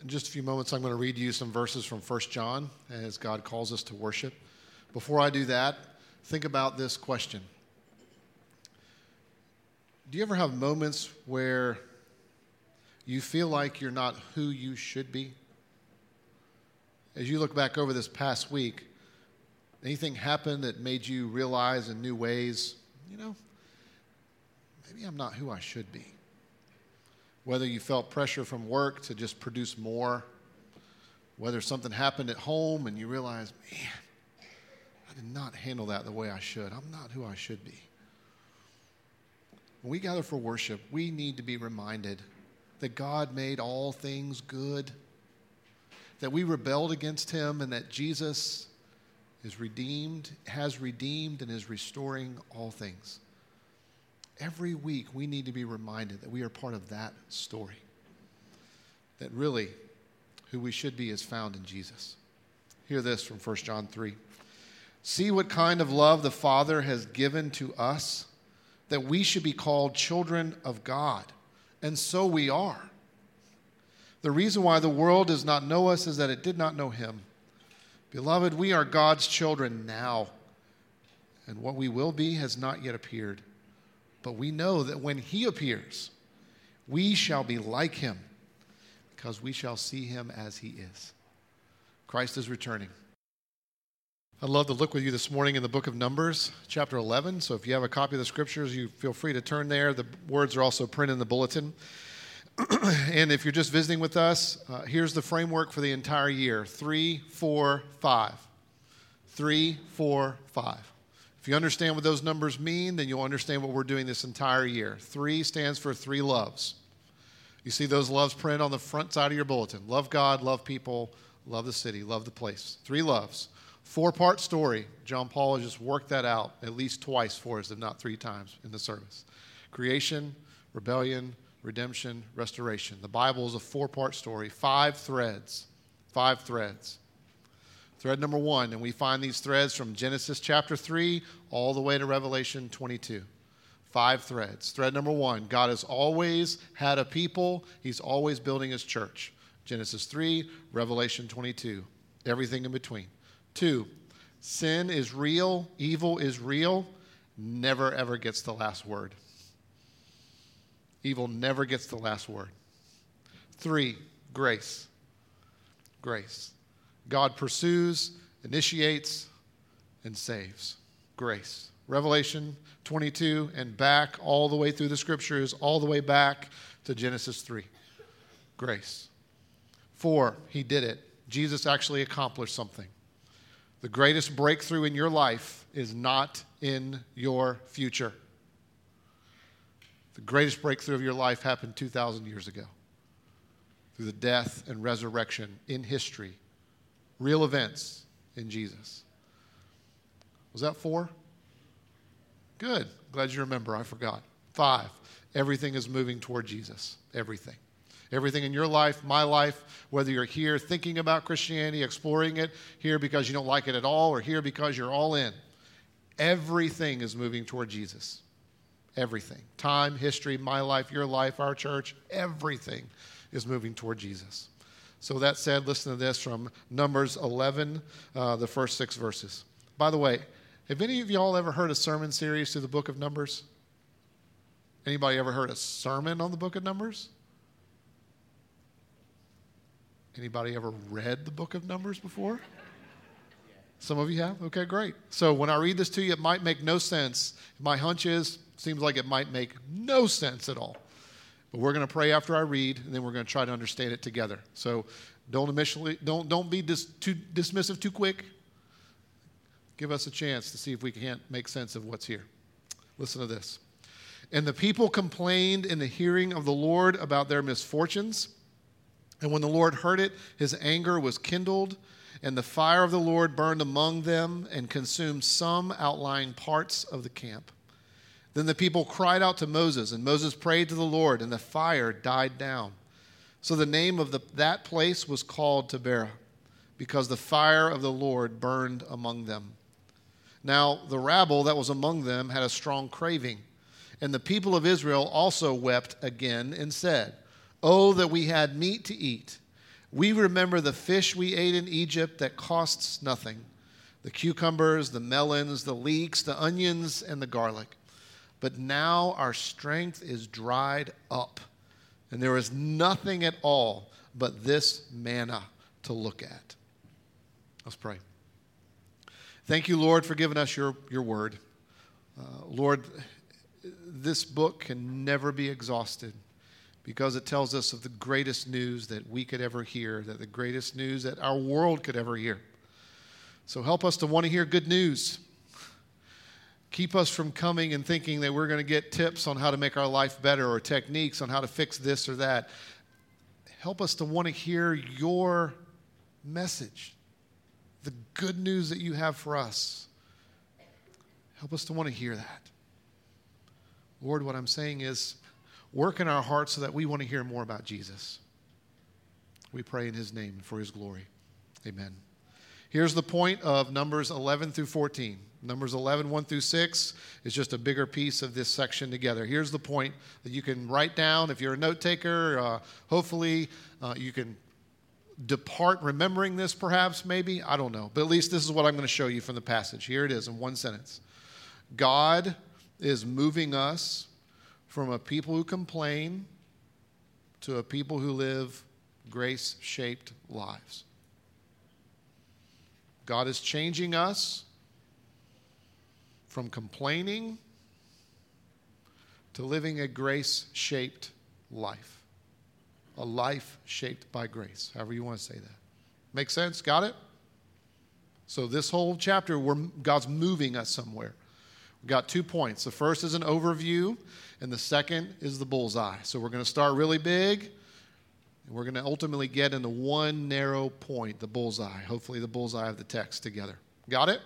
In just a few moments, I'm going to read you some verses from 1 John as God calls us to worship. Before I do that, think about this question Do you ever have moments where you feel like you're not who you should be? As you look back over this past week, anything happened that made you realize in new ways, you know, maybe I'm not who I should be? Whether you felt pressure from work to just produce more, whether something happened at home and you realize, man, I did not handle that the way I should. I'm not who I should be. When we gather for worship, we need to be reminded that God made all things good, that we rebelled against Him, and that Jesus is redeemed, has redeemed, and is restoring all things every week we need to be reminded that we are part of that story. That really who we should be is found in Jesus. Hear this from 1 John 3. See what kind of love the Father has given to us, that we should be called children of God. And so we are. The reason why the world does not know us is that it did not know Him. Beloved, we are God's children now, and what we will be has not yet appeared. But we know that when he appears, we shall be like him because we shall see him as he is. Christ is returning. I'd love to look with you this morning in the book of Numbers, chapter 11. So if you have a copy of the scriptures, you feel free to turn there. The words are also printed in the bulletin. and if you're just visiting with us, uh, here's the framework for the entire year three, four, five. Three, four, five. If you understand what those numbers mean, then you'll understand what we're doing this entire year. Three stands for three loves. You see those loves printed on the front side of your bulletin love God, love people, love the city, love the place. Three loves. Four part story. John Paul has just worked that out at least twice for us, if not three times in the service. Creation, rebellion, redemption, restoration. The Bible is a four part story, five threads. Five threads. Thread number one, and we find these threads from Genesis chapter 3 all the way to Revelation 22. Five threads. Thread number one God has always had a people, He's always building His church. Genesis 3, Revelation 22, everything in between. Two, sin is real, evil is real, never ever gets the last word. Evil never gets the last word. Three, grace. Grace. God pursues, initiates, and saves. Grace. Revelation 22 and back all the way through the scriptures, all the way back to Genesis 3. Grace. Four, he did it. Jesus actually accomplished something. The greatest breakthrough in your life is not in your future. The greatest breakthrough of your life happened 2,000 years ago through the death and resurrection in history Real events in Jesus. Was that four? Good. Glad you remember. I forgot. Five. Everything is moving toward Jesus. Everything. Everything in your life, my life, whether you're here thinking about Christianity, exploring it, here because you don't like it at all, or here because you're all in, everything is moving toward Jesus. Everything. Time, history, my life, your life, our church, everything is moving toward Jesus. So, that said, listen to this from Numbers 11, uh, the first six verses. By the way, have any of y'all ever heard a sermon series through the book of Numbers? Anybody ever heard a sermon on the book of Numbers? Anybody ever read the book of Numbers before? Some of you have? Okay, great. So when I read this to you, it might make no sense. My hunch is, seems like it might make no sense at all. But we're going to pray after I read, and then we're going to try to understand it together. So don't initially, don't, don't be dis, too dismissive too quick. Give us a chance to see if we can't make sense of what's here. Listen to this. And the people complained in the hearing of the Lord about their misfortunes. And when the Lord heard it, his anger was kindled, and the fire of the Lord burned among them and consumed some outlying parts of the camp. Then the people cried out to Moses, and Moses prayed to the Lord, and the fire died down. So the name of the, that place was called Taberah, because the fire of the Lord burned among them. Now the rabble that was among them had a strong craving, and the people of Israel also wept again and said, Oh, that we had meat to eat. We remember the fish we ate in Egypt that costs nothing the cucumbers, the melons, the leeks, the onions, and the garlic. But now our strength is dried up, and there is nothing at all but this manna to look at. Let's pray. Thank you, Lord, for giving us your, your word. Uh, Lord, this book can never be exhausted because it tells us of the greatest news that we could ever hear, that the greatest news that our world could ever hear. So help us to want to hear good news. Keep us from coming and thinking that we're going to get tips on how to make our life better or techniques on how to fix this or that. Help us to want to hear your message, the good news that you have for us. Help us to want to hear that. Lord, what I'm saying is, work in our hearts so that we want to hear more about Jesus. We pray in his name for his glory. Amen. Here's the point of Numbers 11 through 14. Numbers 11, 1 through 6 is just a bigger piece of this section together. Here's the point that you can write down. If you're a note taker, uh, hopefully uh, you can depart remembering this, perhaps, maybe. I don't know. But at least this is what I'm going to show you from the passage. Here it is in one sentence God is moving us from a people who complain to a people who live grace shaped lives. God is changing us from complaining to living a grace shaped life. A life shaped by grace, however you want to say that. Make sense? Got it? So, this whole chapter, where God's moving us somewhere. We've got two points. The first is an overview, and the second is the bullseye. So we're going to start really big, and we're going to ultimately get into one narrow point, the bullseye. Hopefully, the bullseye of the text together. Got it?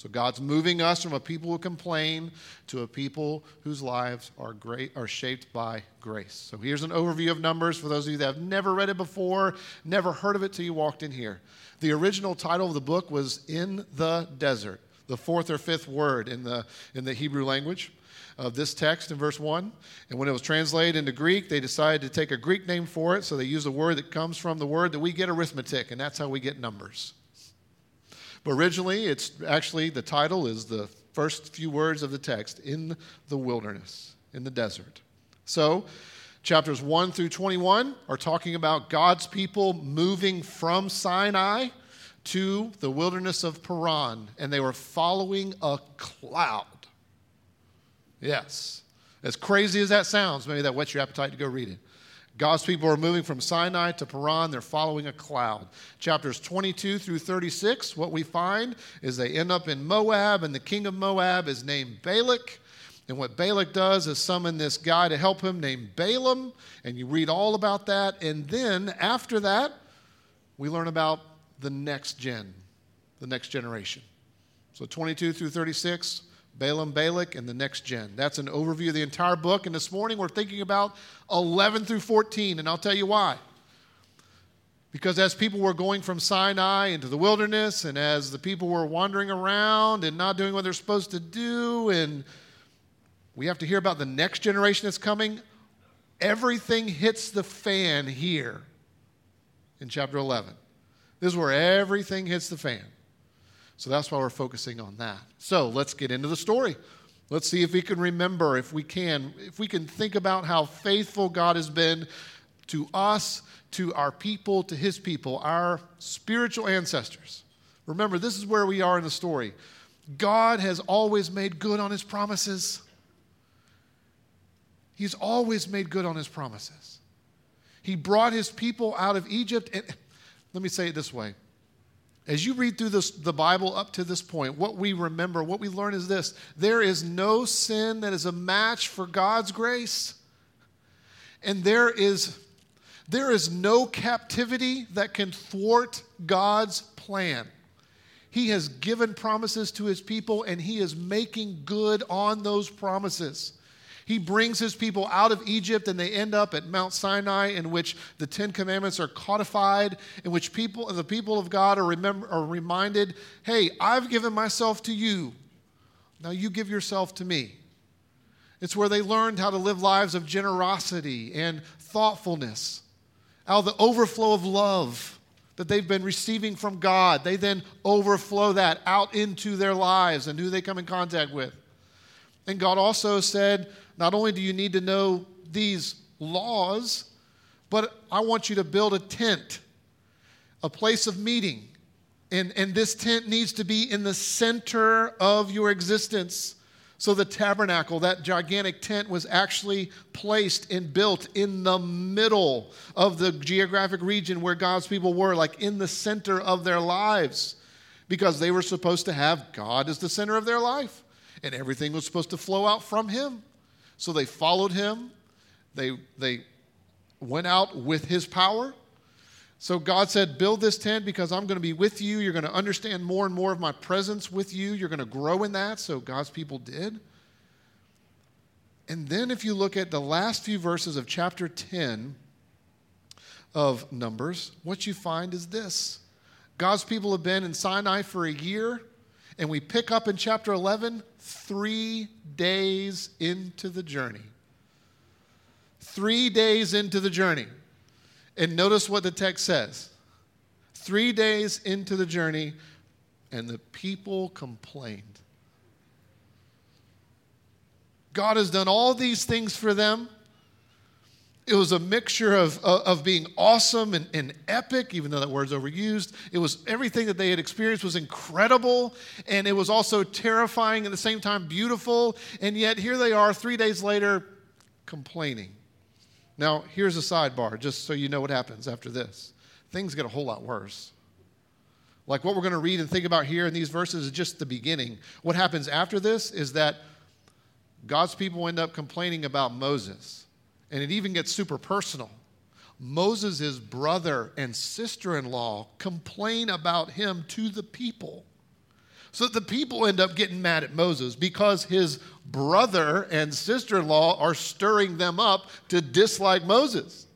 So God's moving us from a people who complain to a people whose lives are great are shaped by grace. So here's an overview of Numbers for those of you that have never read it before, never heard of it till you walked in here. The original title of the book was In the Desert the fourth or fifth word in the, in the Hebrew language of this text in verse 1. And when it was translated into Greek, they decided to take a Greek name for it, so they used a word that comes from the word that we get arithmetic, and that's how we get numbers. But originally, it's actually the title is the first few words of the text in the wilderness, in the desert. So, chapters 1 through 21 are talking about God's people moving from Sinai to the wilderness of Paran, and they were following a cloud. Yes. As crazy as that sounds, maybe that whets your appetite to go read it. God's people are moving from Sinai to Paran. They're following a cloud. Chapters 22 through 36, what we find is they end up in Moab, and the king of Moab is named Balak. And what Balak does is summon this guy to help him named Balaam, and you read all about that. And then after that, we learn about the next gen, the next generation. So 22 through 36, Balaam, Balak, and the next gen. That's an overview of the entire book. And this morning we're thinking about 11 through 14, and I'll tell you why. Because as people were going from Sinai into the wilderness, and as the people were wandering around and not doing what they're supposed to do, and we have to hear about the next generation that's coming, everything hits the fan here in chapter 11. This is where everything hits the fan. So that's why we're focusing on that. So let's get into the story. Let's see if we can remember, if we can, if we can think about how faithful God has been to us, to our people, to his people, our spiritual ancestors. Remember, this is where we are in the story. God has always made good on his promises. He's always made good on his promises. He brought his people out of Egypt and let me say it this way. As you read through this, the Bible up to this point, what we remember, what we learn is this there is no sin that is a match for God's grace. And there is, there is no captivity that can thwart God's plan. He has given promises to his people, and he is making good on those promises. He brings his people out of Egypt and they end up at Mount Sinai, in which the Ten Commandments are codified, in which people, the people of God are, remember, are reminded hey, I've given myself to you. Now you give yourself to me. It's where they learned how to live lives of generosity and thoughtfulness how the overflow of love that they've been receiving from God, they then overflow that out into their lives and who they come in contact with. And God also said, not only do you need to know these laws, but I want you to build a tent, a place of meeting. And, and this tent needs to be in the center of your existence. So the tabernacle, that gigantic tent, was actually placed and built in the middle of the geographic region where God's people were, like in the center of their lives, because they were supposed to have God as the center of their life, and everything was supposed to flow out from Him. So they followed Him, they, they went out with His power, so God said, Build this tent because I'm going to be with you. You're going to understand more and more of my presence with you. You're going to grow in that. So God's people did. And then, if you look at the last few verses of chapter 10 of Numbers, what you find is this God's people have been in Sinai for a year, and we pick up in chapter 11 three days into the journey. Three days into the journey. And notice what the text says. Three days into the journey, and the people complained. God has done all these things for them. It was a mixture of, of being awesome and, and epic, even though that word's overused. It was everything that they had experienced was incredible, and it was also terrifying at the same time, beautiful. And yet, here they are three days later complaining. Now, here's a sidebar, just so you know what happens after this. Things get a whole lot worse. Like what we're going to read and think about here in these verses is just the beginning. What happens after this is that God's people end up complaining about Moses. And it even gets super personal. Moses' brother and sister in law complain about him to the people. So the people end up getting mad at Moses because his brother and sister in law are stirring them up to dislike Moses.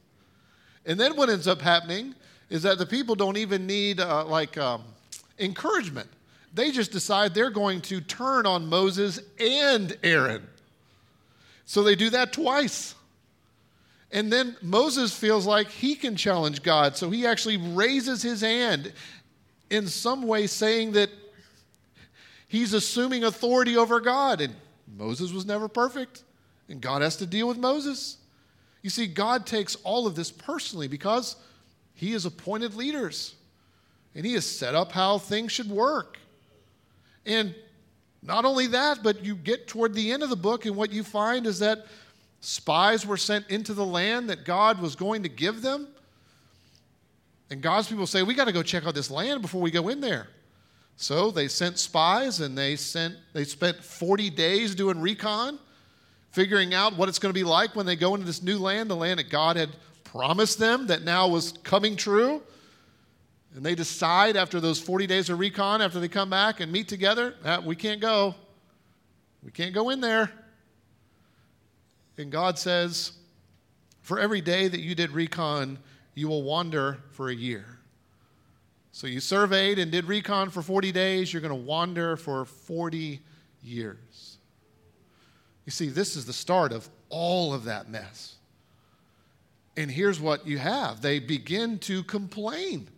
And then what ends up happening is that the people don't even need uh, like um, encouragement. They just decide they're going to turn on Moses and Aaron. So they do that twice. And then Moses feels like he can challenge God. So he actually raises his hand in some way, saying that he's assuming authority over God. And Moses was never perfect, and God has to deal with Moses. You see, God takes all of this personally because he has appointed leaders and he has set up how things should work. And not only that, but you get toward the end of the book, and what you find is that spies were sent into the land that God was going to give them. And God's people say, We got to go check out this land before we go in there. So they sent spies and they sent they spent 40 days doing recon, figuring out what it's going to be like when they go into this new land, the land that God had promised them that now was coming true. And they decide after those 40 days of recon, after they come back and meet together, ah, we can't go. We can't go in there. And God says, For every day that you did recon, you will wander for a year. So you surveyed and did recon for 40 days, you're going to wander for 40 years. You see, this is the start of all of that mess. And here's what you have they begin to complain.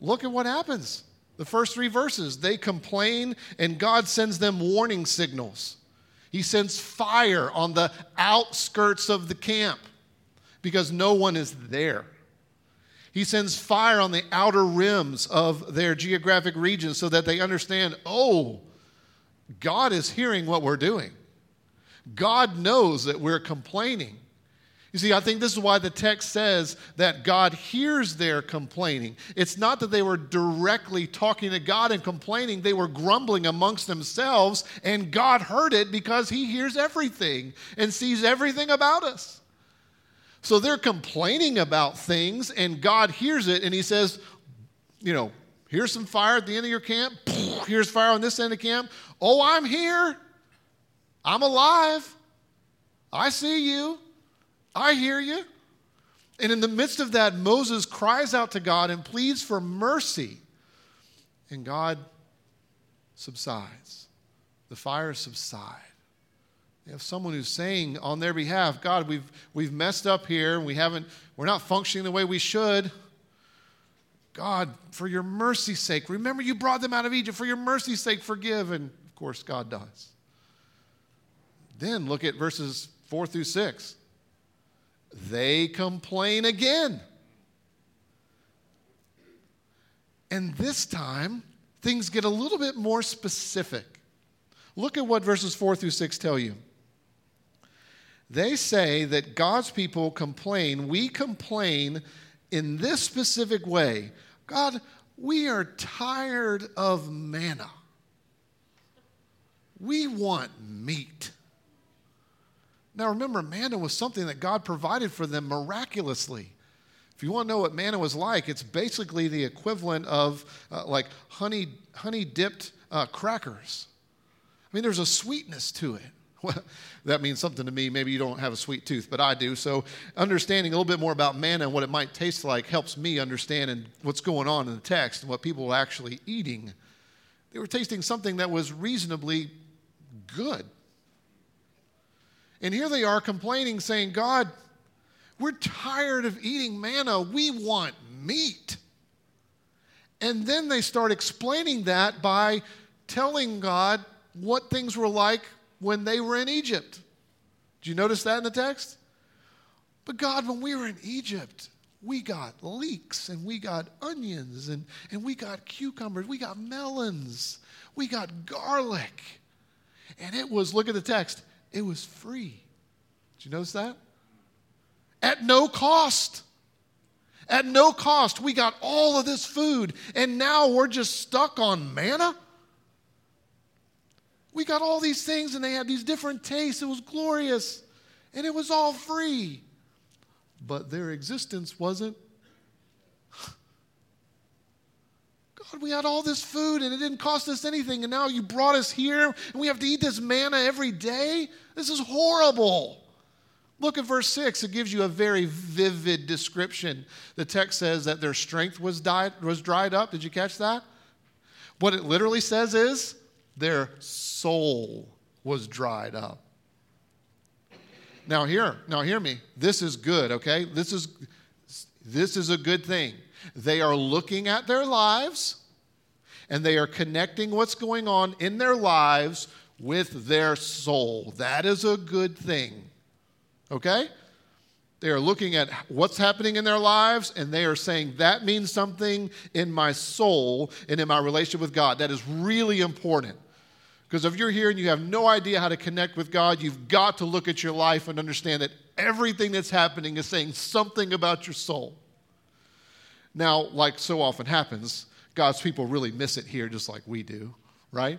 Look at what happens. The first three verses they complain, and God sends them warning signals. He sends fire on the outskirts of the camp because no one is there. He sends fire on the outer rims of their geographic region so that they understand oh, God is hearing what we're doing. God knows that we're complaining. You see, I think this is why the text says that God hears their complaining. It's not that they were directly talking to God and complaining, they were grumbling amongst themselves, and God heard it because He hears everything and sees everything about us. So they're complaining about things, and God hears it, and He says, You know, here's some fire at the end of your camp. Here's fire on this end of camp. Oh, I'm here. I'm alive. I see you. I hear you. And in the midst of that, Moses cries out to God and pleads for mercy. And God subsides. The fires subside. They have someone who's saying on their behalf, God, we've, we've messed up here. We haven't, we're not functioning the way we should. God, for your mercy's sake, remember you brought them out of Egypt. For your mercy's sake, forgive. And of course, God does. Then look at verses 4 through 6. They complain again. And this time, things get a little bit more specific. Look at what verses 4 through 6 tell you. They say that God's people complain. We complain in this specific way God, we are tired of manna. We want meat. Now remember, manna was something that God provided for them miraculously. If you want to know what manna was like, it's basically the equivalent of uh, like honey, honey dipped uh, crackers. I mean, there's a sweetness to it. Well, that means something to me. Maybe you don't have a sweet tooth, but I do. So, understanding a little bit more about manna and what it might taste like helps me understand and what's going on in the text and what people were actually eating. They were tasting something that was reasonably good. And here they are complaining, saying, God, we're tired of eating manna. We want meat. And then they start explaining that by telling God what things were like when they were in Egypt. Do you notice that in the text? But God, when we were in Egypt, we got leeks and we got onions and, and we got cucumbers, we got melons, we got garlic. And it was, look at the text, it was free. Did you notice that? At no cost. At no cost, we got all of this food, and now we're just stuck on manna? We got all these things and they had these different tastes. It was glorious and it was all free. But their existence wasn't. God, we had all this food and it didn't cost us anything, and now you brought us here and we have to eat this manna every day? This is horrible. Look at verse 6. It gives you a very vivid description. The text says that their strength was, died, was dried up. Did you catch that? What it literally says is their soul was dried up. Now hear, now hear me. This is good, okay? This is this is a good thing. They are looking at their lives and they are connecting what's going on in their lives with their soul. That is a good thing. Okay? They are looking at what's happening in their lives and they are saying, that means something in my soul and in my relationship with God. That is really important. Because if you're here and you have no idea how to connect with God, you've got to look at your life and understand that everything that's happening is saying something about your soul. Now, like so often happens, God's people really miss it here just like we do, right?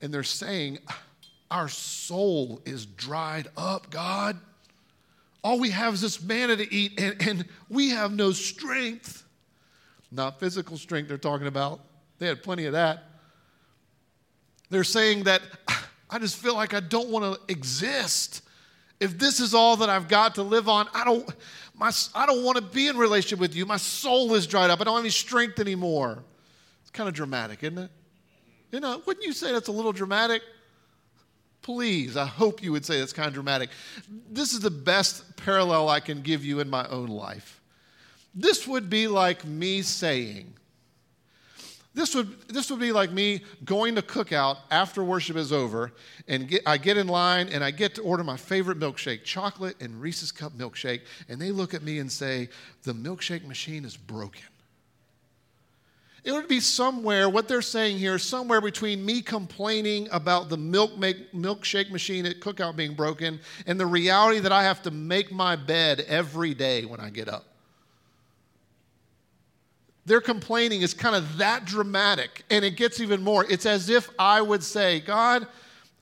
And they're saying, our soul is dried up, God. All we have is this manna to eat, and, and we have no strength. Not physical strength, they're talking about. They had plenty of that. They're saying that I just feel like I don't want to exist. If this is all that I've got to live on, I don't, my, I don't want to be in relationship with you. My soul is dried up. I don't have any strength anymore. It's kind of dramatic, isn't it? You know, wouldn't you say that's a little dramatic? Please, I hope you would say that's kind of dramatic. This is the best parallel I can give you in my own life. This would be like me saying, this would, this would be like me going to cookout after worship is over, and get, I get in line and I get to order my favorite milkshake, chocolate and Reese's Cup milkshake, and they look at me and say, The milkshake machine is broken. It would be somewhere, what they're saying here, somewhere between me complaining about the milk make, milkshake machine at cookout being broken and the reality that I have to make my bed every day when I get up. Their complaining is kind of that dramatic, and it gets even more. It's as if I would say, God,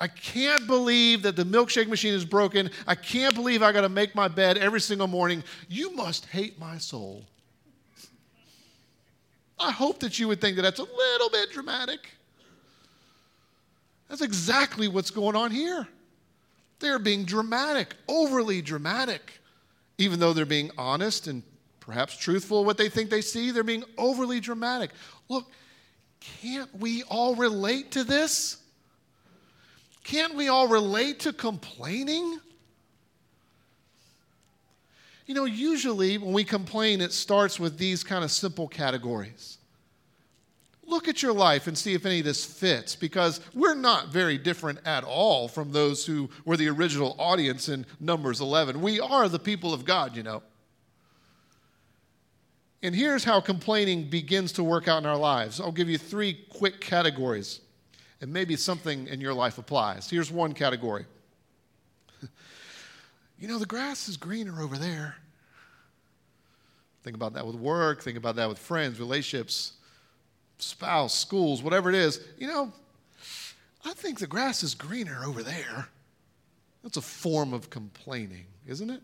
I can't believe that the milkshake machine is broken. I can't believe I got to make my bed every single morning. You must hate my soul. I hope that you would think that that's a little bit dramatic. That's exactly what's going on here. They're being dramatic, overly dramatic. Even though they're being honest and perhaps truthful what they think they see, they're being overly dramatic. Look, can't we all relate to this? Can't we all relate to complaining? You know, usually when we complain, it starts with these kind of simple categories. Look at your life and see if any of this fits, because we're not very different at all from those who were the original audience in Numbers 11. We are the people of God, you know. And here's how complaining begins to work out in our lives. I'll give you three quick categories, and maybe something in your life applies. Here's one category you know, the grass is greener over there. Think about that with work, think about that with friends, relationships, spouse, schools, whatever it is. You know, I think the grass is greener over there. That's a form of complaining, isn't it?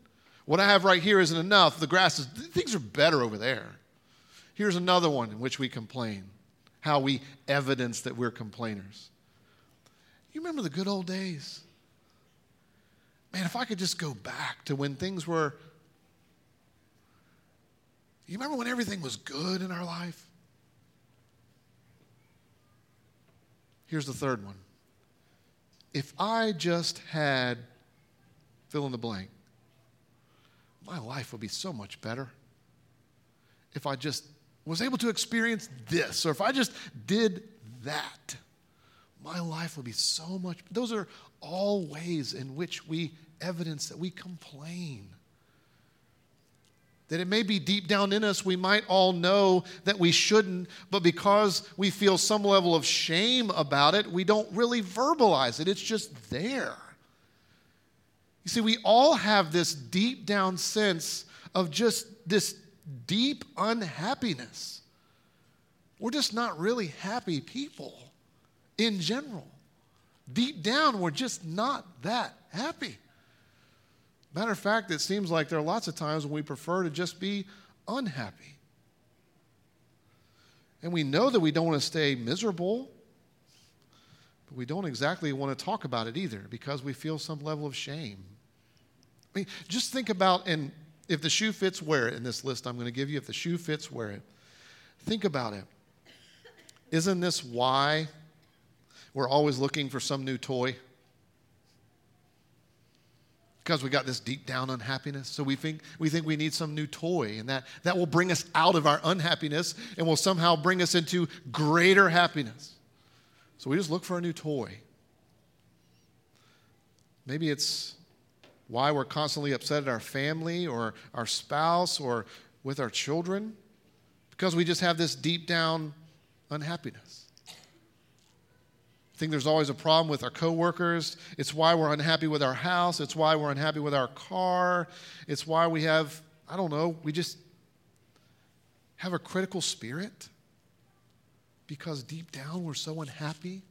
What I have right here isn't enough. The grass is, things are better over there. Here's another one in which we complain how we evidence that we're complainers. You remember the good old days? Man, if I could just go back to when things were. You remember when everything was good in our life? Here's the third one. If I just had fill in the blank, my life would be so much better if I just was able to experience this, or if I just did that. My life would be so much. Those are all ways in which we evidence that we complain. That it may be deep down in us, we might all know that we shouldn't, but because we feel some level of shame about it, we don't really verbalize it. It's just there. You see, we all have this deep down sense of just this deep unhappiness. We're just not really happy people in general. Deep down, we're just not that happy. Matter of fact, it seems like there are lots of times when we prefer to just be unhappy. And we know that we don't want to stay miserable, but we don't exactly want to talk about it either because we feel some level of shame. I mean, just think about, and if the shoe fits, wear it in this list I'm going to give you. If the shoe fits, wear it. Think about it. Isn't this why we're always looking for some new toy? Because we got this deep down unhappiness. So we think we think we need some new toy, and that, that will bring us out of our unhappiness and will somehow bring us into greater happiness. So we just look for a new toy. Maybe it's why we're constantly upset at our family or our spouse or with our children, because we just have this deep down unhappiness. I think there's always a problem with our coworkers. It's why we're unhappy with our house. It's why we're unhappy with our car. It's why we have, I don't know, we just have a critical spirit because deep down we're so unhappy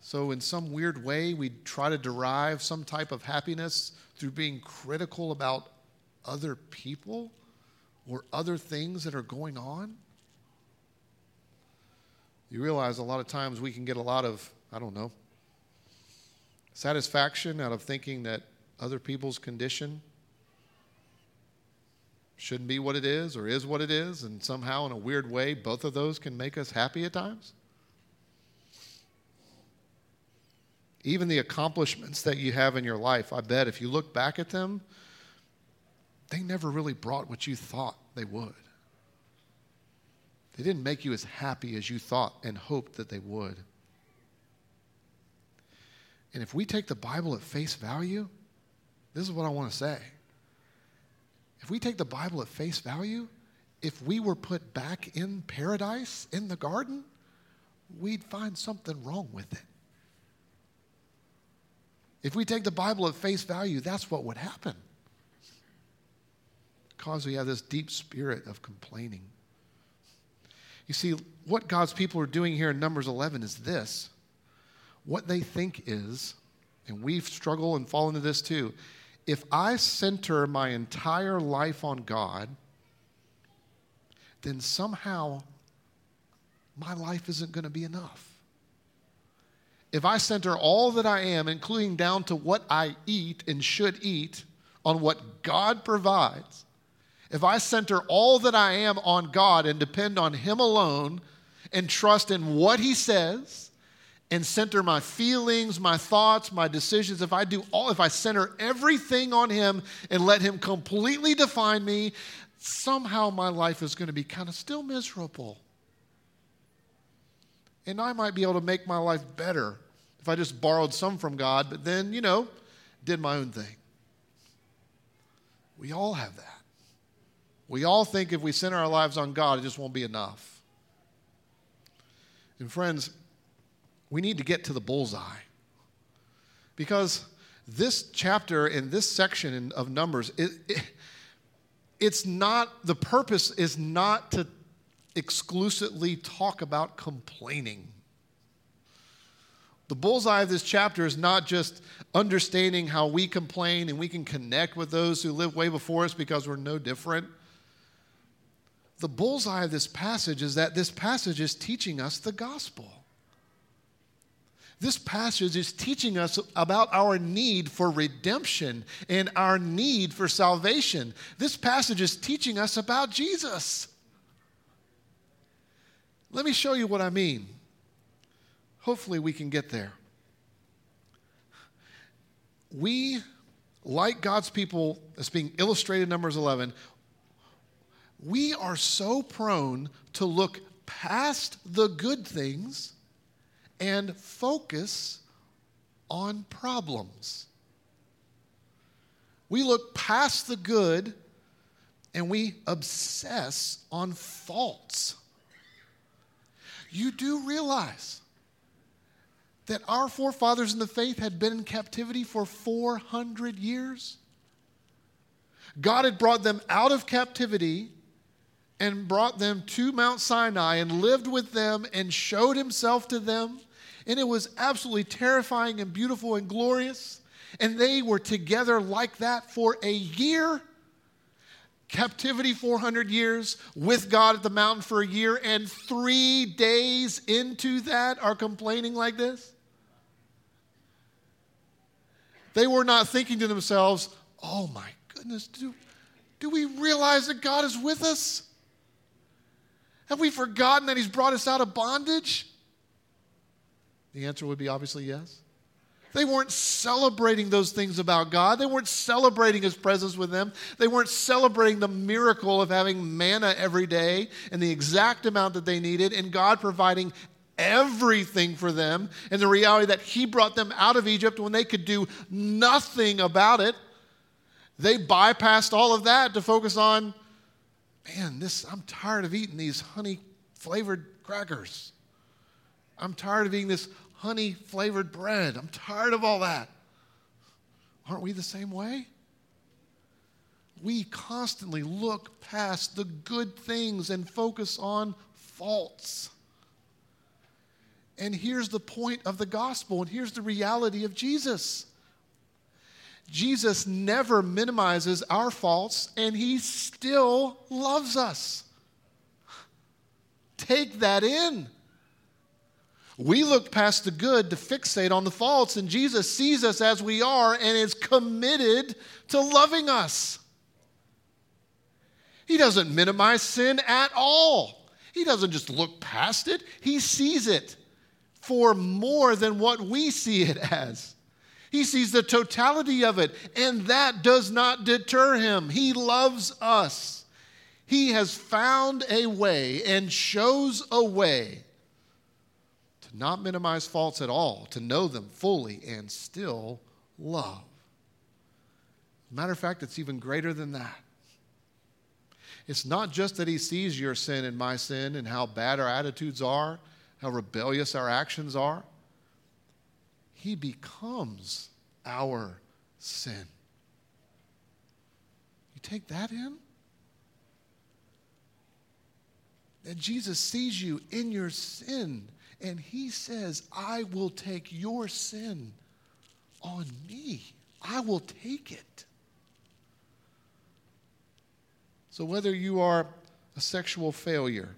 so, in some weird way, we try to derive some type of happiness through being critical about other people or other things that are going on. You realize a lot of times we can get a lot of, I don't know, satisfaction out of thinking that other people's condition shouldn't be what it is or is what it is, and somehow, in a weird way, both of those can make us happy at times. Even the accomplishments that you have in your life, I bet if you look back at them, they never really brought what you thought they would. They didn't make you as happy as you thought and hoped that they would. And if we take the Bible at face value, this is what I want to say. If we take the Bible at face value, if we were put back in paradise, in the garden, we'd find something wrong with it. If we take the Bible at face value, that's what would happen. Because we have this deep spirit of complaining. You see, what God's people are doing here in Numbers 11 is this. What they think is, and we've struggled and fallen into this too, if I center my entire life on God, then somehow my life isn't going to be enough if I center all that I am, including down to what I eat and should eat, on what God provides, if I center all that I am on God and depend on Him alone and trust in what He says and center my feelings, my thoughts, my decisions, if I do all, if I center everything on Him and let Him completely define me, somehow my life is going to be kind of still miserable. And I might be able to make my life better if I just borrowed some from God, but then, you know, did my own thing. We all have that. We all think if we center our lives on God, it just won't be enough. And friends, we need to get to the bullseye. Because this chapter in this section of Numbers, it, it, it's not, the purpose is not to exclusively talk about complaining. The bullseye of this chapter is not just understanding how we complain and we can connect with those who live way before us because we're no different. The bullseye of this passage is that this passage is teaching us the gospel. This passage is teaching us about our need for redemption and our need for salvation. This passage is teaching us about Jesus. Let me show you what I mean. Hopefully, we can get there. We, like God's people, as being illustrated in Numbers 11, we are so prone to look past the good things and focus on problems. We look past the good and we obsess on faults. You do realize that our forefathers in the faith had been in captivity for 400 years? God had brought them out of captivity and brought them to Mount Sinai and lived with them and showed himself to them and it was absolutely terrifying and beautiful and glorious. And they were together like that for a year. Captivity 400 years, with God at the mountain for a year, and three days into that are complaining like this. They were not thinking to themselves, oh my goodness, do, do we realize that God is with us? Have we forgotten that He's brought us out of bondage? The answer would be obviously yes. They weren't celebrating those things about God. They weren't celebrating His presence with them. They weren't celebrating the miracle of having manna every day and the exact amount that they needed and God providing everything for them and the reality that He brought them out of Egypt when they could do nothing about it. They bypassed all of that to focus on, man, this, I'm tired of eating these honey flavored crackers. I'm tired of eating this honey flavored bread. I'm tired of all that. Aren't we the same way? We constantly look past the good things and focus on faults. And here's the point of the gospel, and here's the reality of Jesus. Jesus never minimizes our faults, and he still loves us. Take that in. We look past the good to fixate on the faults, and Jesus sees us as we are and is committed to loving us. He doesn't minimize sin at all. He doesn't just look past it, he sees it for more than what we see it as. He sees the totality of it, and that does not deter him. He loves us. He has found a way and shows a way not minimize faults at all, to know them fully and still love. Matter of fact, it's even greater than that. It's not just that he sees your sin and my sin and how bad our attitudes are, how rebellious our actions are. He becomes our sin. You take that in? That Jesus sees you in your sin and he says, I will take your sin on me. I will take it. So, whether you are a sexual failure,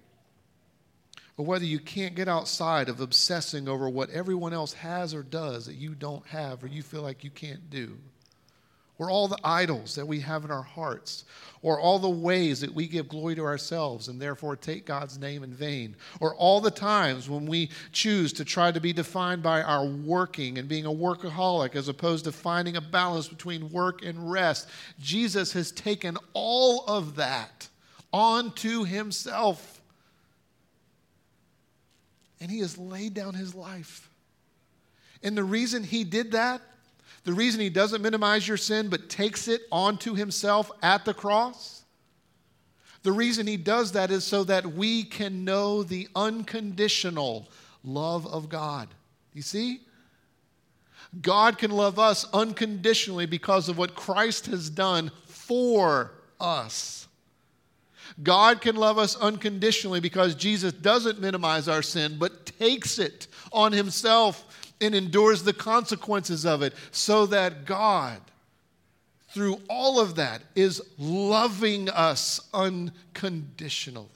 or whether you can't get outside of obsessing over what everyone else has or does that you don't have or you feel like you can't do, or all the idols that we have in our hearts, or all the ways that we give glory to ourselves and therefore take God's name in vain, or all the times when we choose to try to be defined by our working and being a workaholic as opposed to finding a balance between work and rest. Jesus has taken all of that onto himself. And he has laid down his life. And the reason he did that the reason he doesn't minimize your sin but takes it onto himself at the cross, the reason he does that is so that we can know the unconditional love of God. You see? God can love us unconditionally because of what Christ has done for us. God can love us unconditionally because Jesus doesn't minimize our sin, but takes it on himself and endures the consequences of it so that God, through all of that, is loving us unconditionally.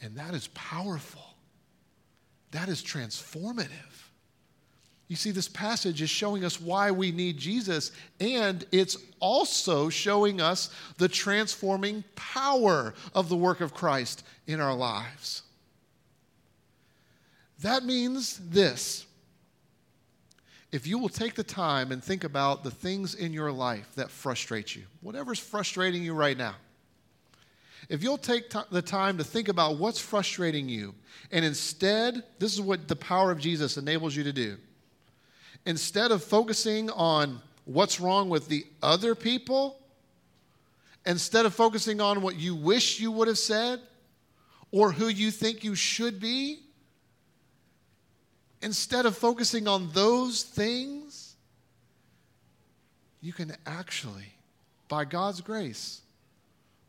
And that is powerful. That is transformative. You see, this passage is showing us why we need Jesus, and it's also showing us the transforming power of the work of Christ in our lives. That means this. If you will take the time and think about the things in your life that frustrate you, whatever's frustrating you right now, if you'll take t- the time to think about what's frustrating you, and instead, this is what the power of Jesus enables you to do. Instead of focusing on what's wrong with the other people, instead of focusing on what you wish you would have said or who you think you should be, instead of focusing on those things, you can actually, by God's grace,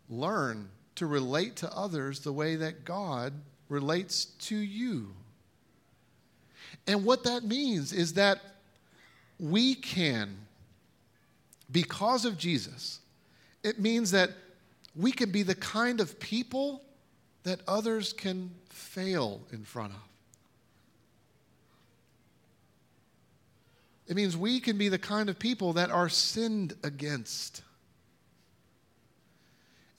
learn to relate to others the way that God relates to you. And what that means is that we can, because of Jesus, it means that we can be the kind of people that others can fail in front of. It means we can be the kind of people that are sinned against.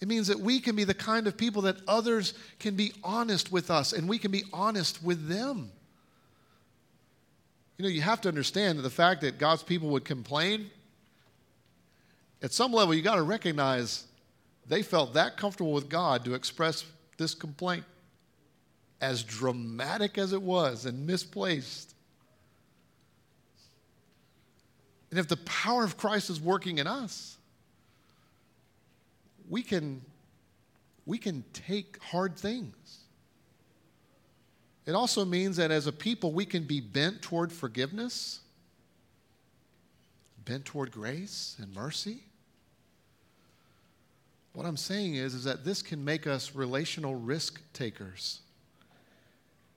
It means that we can be the kind of people that others can be honest with us and we can be honest with them. You know, you have to understand that the fact that God's people would complain, at some level, you got to recognize they felt that comfortable with God to express this complaint, as dramatic as it was and misplaced. And if the power of Christ is working in us, we can, we can take hard things. It also means that as a people, we can be bent toward forgiveness, bent toward grace and mercy. What I'm saying is, is that this can make us relational risk takers,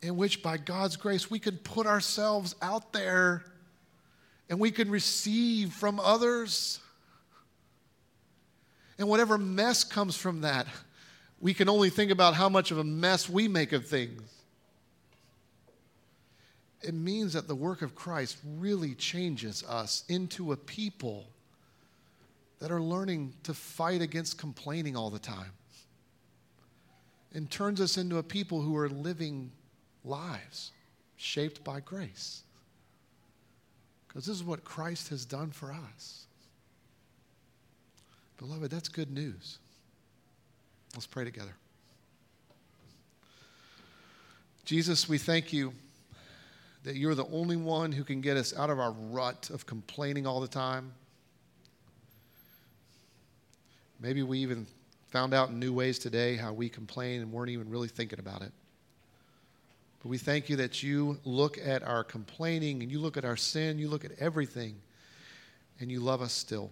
in which by God's grace we can put ourselves out there and we can receive from others. And whatever mess comes from that, we can only think about how much of a mess we make of things. It means that the work of Christ really changes us into a people that are learning to fight against complaining all the time and turns us into a people who are living lives shaped by grace. Because this is what Christ has done for us. Beloved, that's good news. Let's pray together. Jesus, we thank you that you're the only one who can get us out of our rut of complaining all the time. Maybe we even found out in new ways today how we complain and weren't even really thinking about it. But we thank you that you look at our complaining and you look at our sin, you look at everything, and you love us still.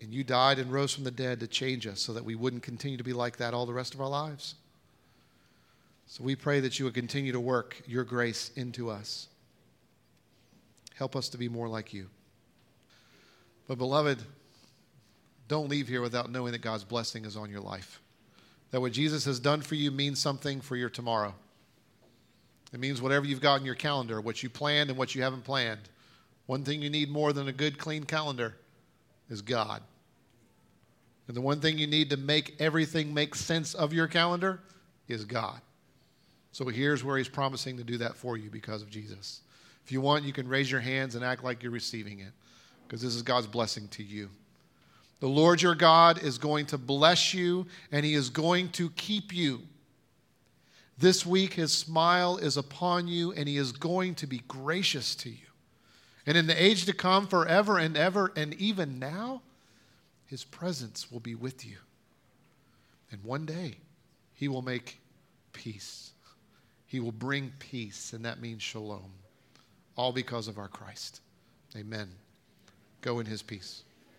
And you died and rose from the dead to change us so that we wouldn't continue to be like that all the rest of our lives. So we pray that you would continue to work your grace into us. Help us to be more like you. But, beloved, don't leave here without knowing that God's blessing is on your life. That what Jesus has done for you means something for your tomorrow. It means whatever you've got in your calendar, what you planned and what you haven't planned, One thing you need more than a good, clean calendar is God. And the one thing you need to make everything make sense of your calendar is God. So here's where he's promising to do that for you because of Jesus. If you want, you can raise your hands and act like you're receiving it because this is God's blessing to you. The Lord your God is going to bless you and he is going to keep you. This week, his smile is upon you and he is going to be gracious to you. And in the age to come, forever and ever, and even now, his presence will be with you. And one day, he will make peace. He will bring peace, and that means shalom. All because of our Christ. Amen. Go in his peace.